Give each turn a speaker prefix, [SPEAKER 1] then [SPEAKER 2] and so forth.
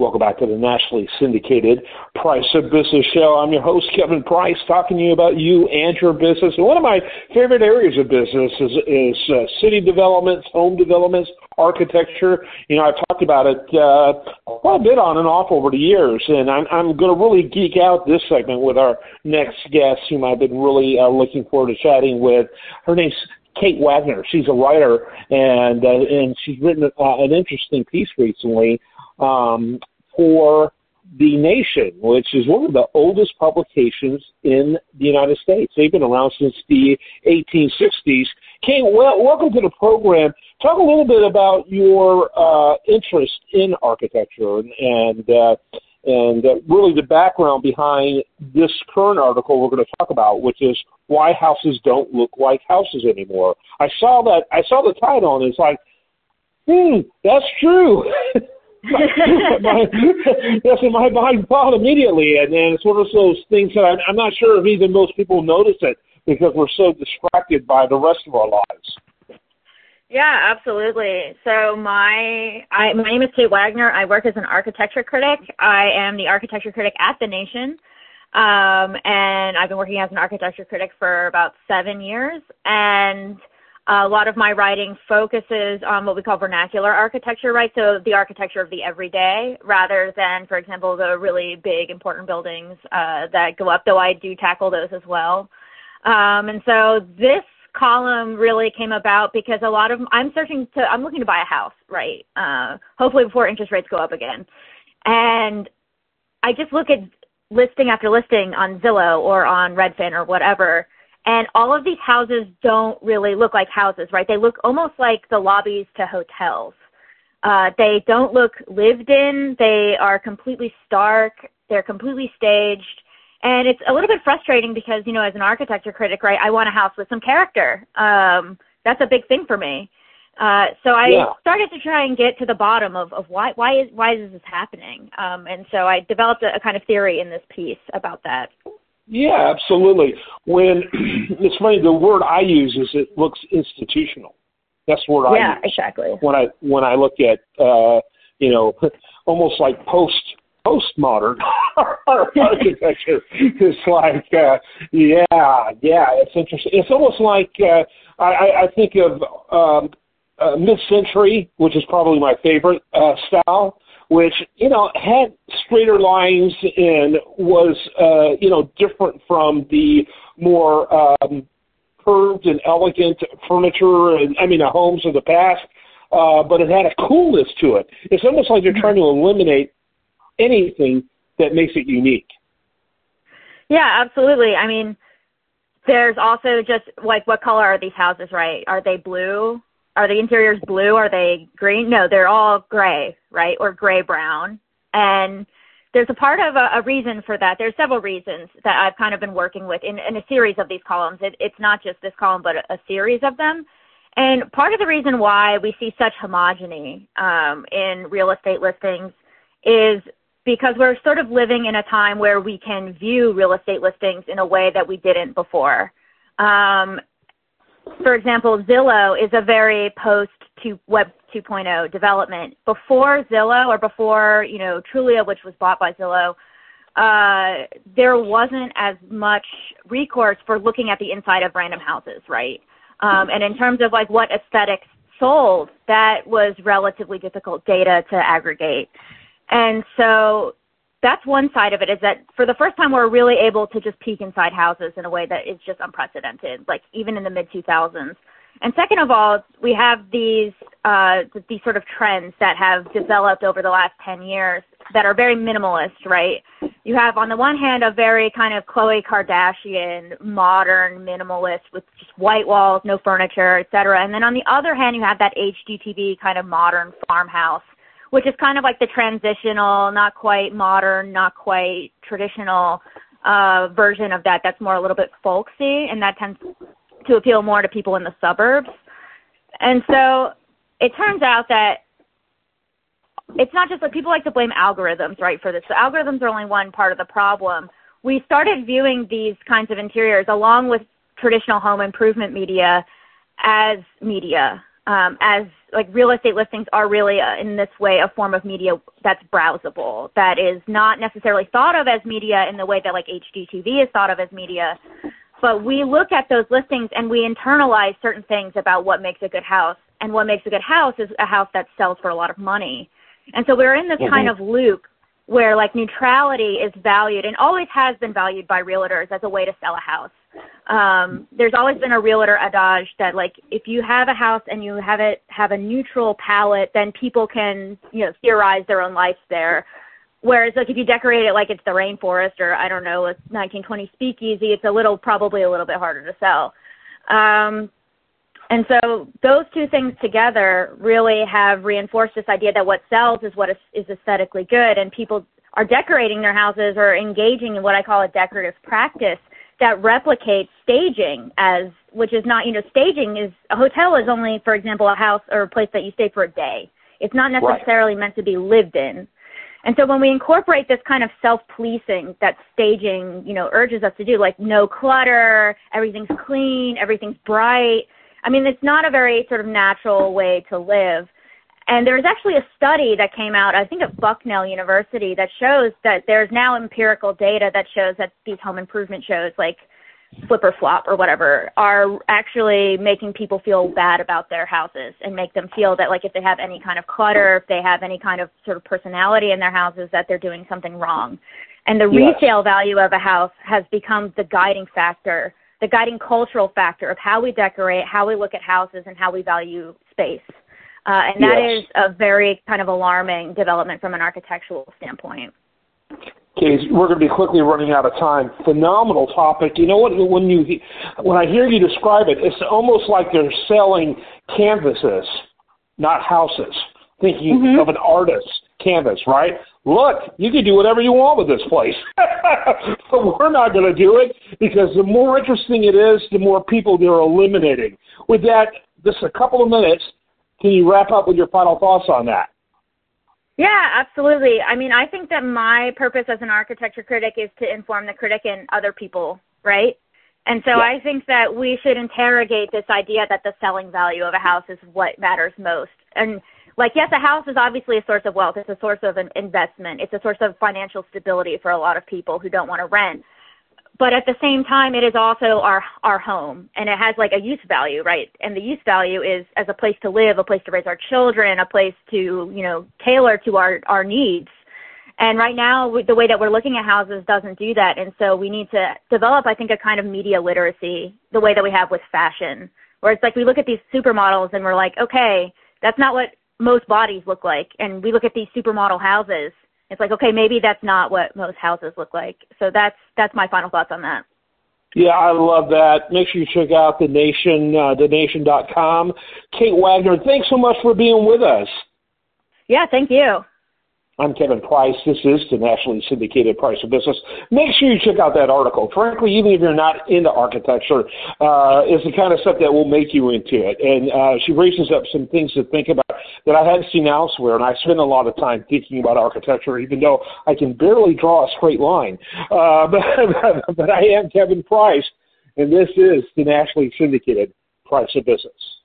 [SPEAKER 1] Welcome back to the nationally syndicated Price of Business show. I'm your host, Kevin Price, talking to you about you and your business. And one of my favorite areas of business is, is uh, city developments, home developments, architecture. You know, I've talked about it uh, quite a bit on and off over the years, and I'm, I'm going to really geek out this segment with our next guest, whom I've been really uh, looking forward to chatting with. Her name's Kate Wagner. She's a writer, and uh, and she's written uh, an interesting piece recently um, for The Nation, which is one of the oldest publications in the United States. They've been around since the 1860s. Kate, well, welcome to the program. Talk a little bit about your uh, interest in architecture and, and uh, and uh, really the background behind this current article we're going to talk about, which is why houses don't look like houses anymore. I saw that I saw the title and it's like, hmm, that's true. my, that's in my mind thought immediately, and, and it's one of those things that I'm, I'm not sure if even most people notice it because we're so distracted by the rest of our lives.
[SPEAKER 2] Yeah, absolutely. So my I, my name is Kate Wagner. I work as an architecture critic. I am the architecture critic at The Nation, um, and I've been working as an architecture critic for about seven years. And a lot of my writing focuses on what we call vernacular architecture, right? So the architecture of the everyday rather than, for example, the really big important buildings uh, that go up, though I do tackle those as well. Um, and so this column really came about because a lot of I'm searching to I'm looking to buy a house, right? Uh, hopefully before interest rates go up again. And I just look at listing after listing on Zillow or on Redfin or whatever and all of these houses don't really look like houses, right? They look almost like the lobbies to hotels. Uh, they don't look lived in. They are completely stark. They're completely staged. And it's a little bit frustrating because, you know, as an architecture critic, right, I want a house with some character. Um, that's a big thing for me. Uh, so I yeah. started to try and get to the bottom of, of why why is why is this happening? Um, and so I developed a, a kind of theory in this piece about that.
[SPEAKER 1] Yeah, absolutely. When it's funny, the word I use is it looks institutional. That's the word
[SPEAKER 2] yeah,
[SPEAKER 1] I use.
[SPEAKER 2] exactly.
[SPEAKER 1] When I when I look at uh, you know almost like post postmodern architecture, it's like uh, yeah, yeah, it's interesting. It's almost like uh, I, I think of um, uh, mid-century, which is probably my favorite uh, style which you know had straighter lines and was uh, you know different from the more um, curved and elegant furniture and I mean the homes of the past. Uh, but it had a coolness to it. It's almost like they're trying to eliminate anything that makes it unique.
[SPEAKER 2] Yeah, absolutely. I mean, there's also just like what color are these houses, right? Are they blue? Are the interiors blue? Are they green? No, they're all gray, right? Or gray brown. And there's a part of a, a reason for that. There's several reasons that I've kind of been working with in, in a series of these columns. It, it's not just this column, but a, a, series of them. And part of the reason why we see such homogeny um, in real estate listings is because we're sort of living in a time where we can view real estate listings in a way that we didn't before. Um, for example, Zillow is a very post to Web 2.0 development. Before Zillow or before, you know, Trulia, which was bought by Zillow, uh, there wasn't as much recourse for looking at the inside of random houses, right? Um, and in terms of like what aesthetics sold, that was relatively difficult data to aggregate. And so that's one side of it is that for the first time we're really able to just peek inside houses in a way that is just unprecedented, like even in the mid 2000s. And second of all, we have these uh, these sort of trends that have developed over the last 10 years that are very minimalist, right? You have on the one hand a very kind of Khloe Kardashian, modern minimalist with just white walls, no furniture, etc. And then on the other hand, you have that HGTV kind of modern farmhouse which is kind of like the transitional, not quite modern, not quite traditional uh, version of that. That's more a little bit folksy, and that tends to appeal more to people in the suburbs. And so it turns out that it's not just like people like to blame algorithms, right, for this. So algorithms are only one part of the problem. We started viewing these kinds of interiors along with traditional home improvement media as media, um, as like real estate listings are really a, uh, in this way a form of media that's browsable that is not necessarily thought of as media in the way that like HGTV is thought of as media. But we look at those listings and we internalize certain things about what makes a good house. And what makes a good house is a house that sells for a lot of money. And so we're in this mm-hmm. kind of loop where like neutrality is valued and always has been valued by realtors as a way to sell a house um, there's always been a realtor adage that like if you have a house and you have it have a neutral palette, then people can you know theorize their own life there. Whereas like if you decorate it like it's the rainforest or I don't know a 1920 speakeasy, it's a little probably a little bit harder to sell. Um, and so those two things together really have reinforced this idea that what sells is what is, is aesthetically good, and people are decorating their houses or engaging in what I call a decorative practice that replicates staging as which is not you know staging is a hotel is only for example a house or a place that you stay for a day. It's not necessarily right. meant to be lived in. And so when we incorporate this kind of self-policing that staging you know urges us to do like no clutter everything's clean everything's bright i mean it's not a very sort of natural way to live and there's actually a study that came out, I think at Bucknell University, that shows that there's now empirical data that shows that these home improvement shows like Flip or Flop or whatever are actually making people feel bad about their houses and make them feel that like if they have any kind of clutter, if they have any kind of sort of personality in their houses, that they're doing something wrong. And the yes. resale value of a house has become the guiding factor, the guiding cultural factor of how we decorate, how we look at houses, and how we value space. Uh, and that yes. is a very kind of alarming development from an architectural standpoint.
[SPEAKER 1] Okay, we're going to be quickly running out of time. Phenomenal topic. You know what? When you when I hear you describe it, it's almost like they're selling canvases, not houses. Thinking mm-hmm. of an artist's canvas, right? Look, you can do whatever you want with this place, but we're not going to do it because the more interesting it is, the more people they're eliminating. With that, just a couple of minutes can you wrap up with your final thoughts on that?
[SPEAKER 2] Yeah, absolutely. I mean, I think that my purpose as an architecture critic is to inform the critic and other people, right? And so yeah. I think that we should interrogate this idea that the selling value of a house is what matters most. And like, yes, a house is obviously a source of wealth. It's a source of an investment. It's a source of financial stability for a lot of people who don't want to rent but at the same time it is also our our home and it has like a use value right? And the use value is as a place to live a place to raise our children a place to you know tailor to our our needs. And right now the way that we're looking at houses doesn't do that. And so we need to develop i think a kind of media literacy the way that we have with fashion where it's like we look at these supermodels and we're like okay that's not what most bodies look like. And we look at these supermodel houses it's like okay maybe that's not what most houses look like so that's that's my final thoughts on that
[SPEAKER 1] yeah, I love that. Make sure you check out the nation, uh, thenation.com. Kate Wagner, thanks so much for being with us.
[SPEAKER 2] Yeah, thank you.
[SPEAKER 1] I'm Kevin Price. This is the nationally syndicated Price of Business. Make sure you check out that article. Frankly, even if you're not into architecture, uh, it's the kind of stuff that will make you into it. And uh, she raises up some things to think about that I hadn't seen elsewhere. And I spend a lot of time thinking about architecture, even though I can barely draw a straight line. Uh, but, but I am Kevin Price, and this is the nationally syndicated Price of Business.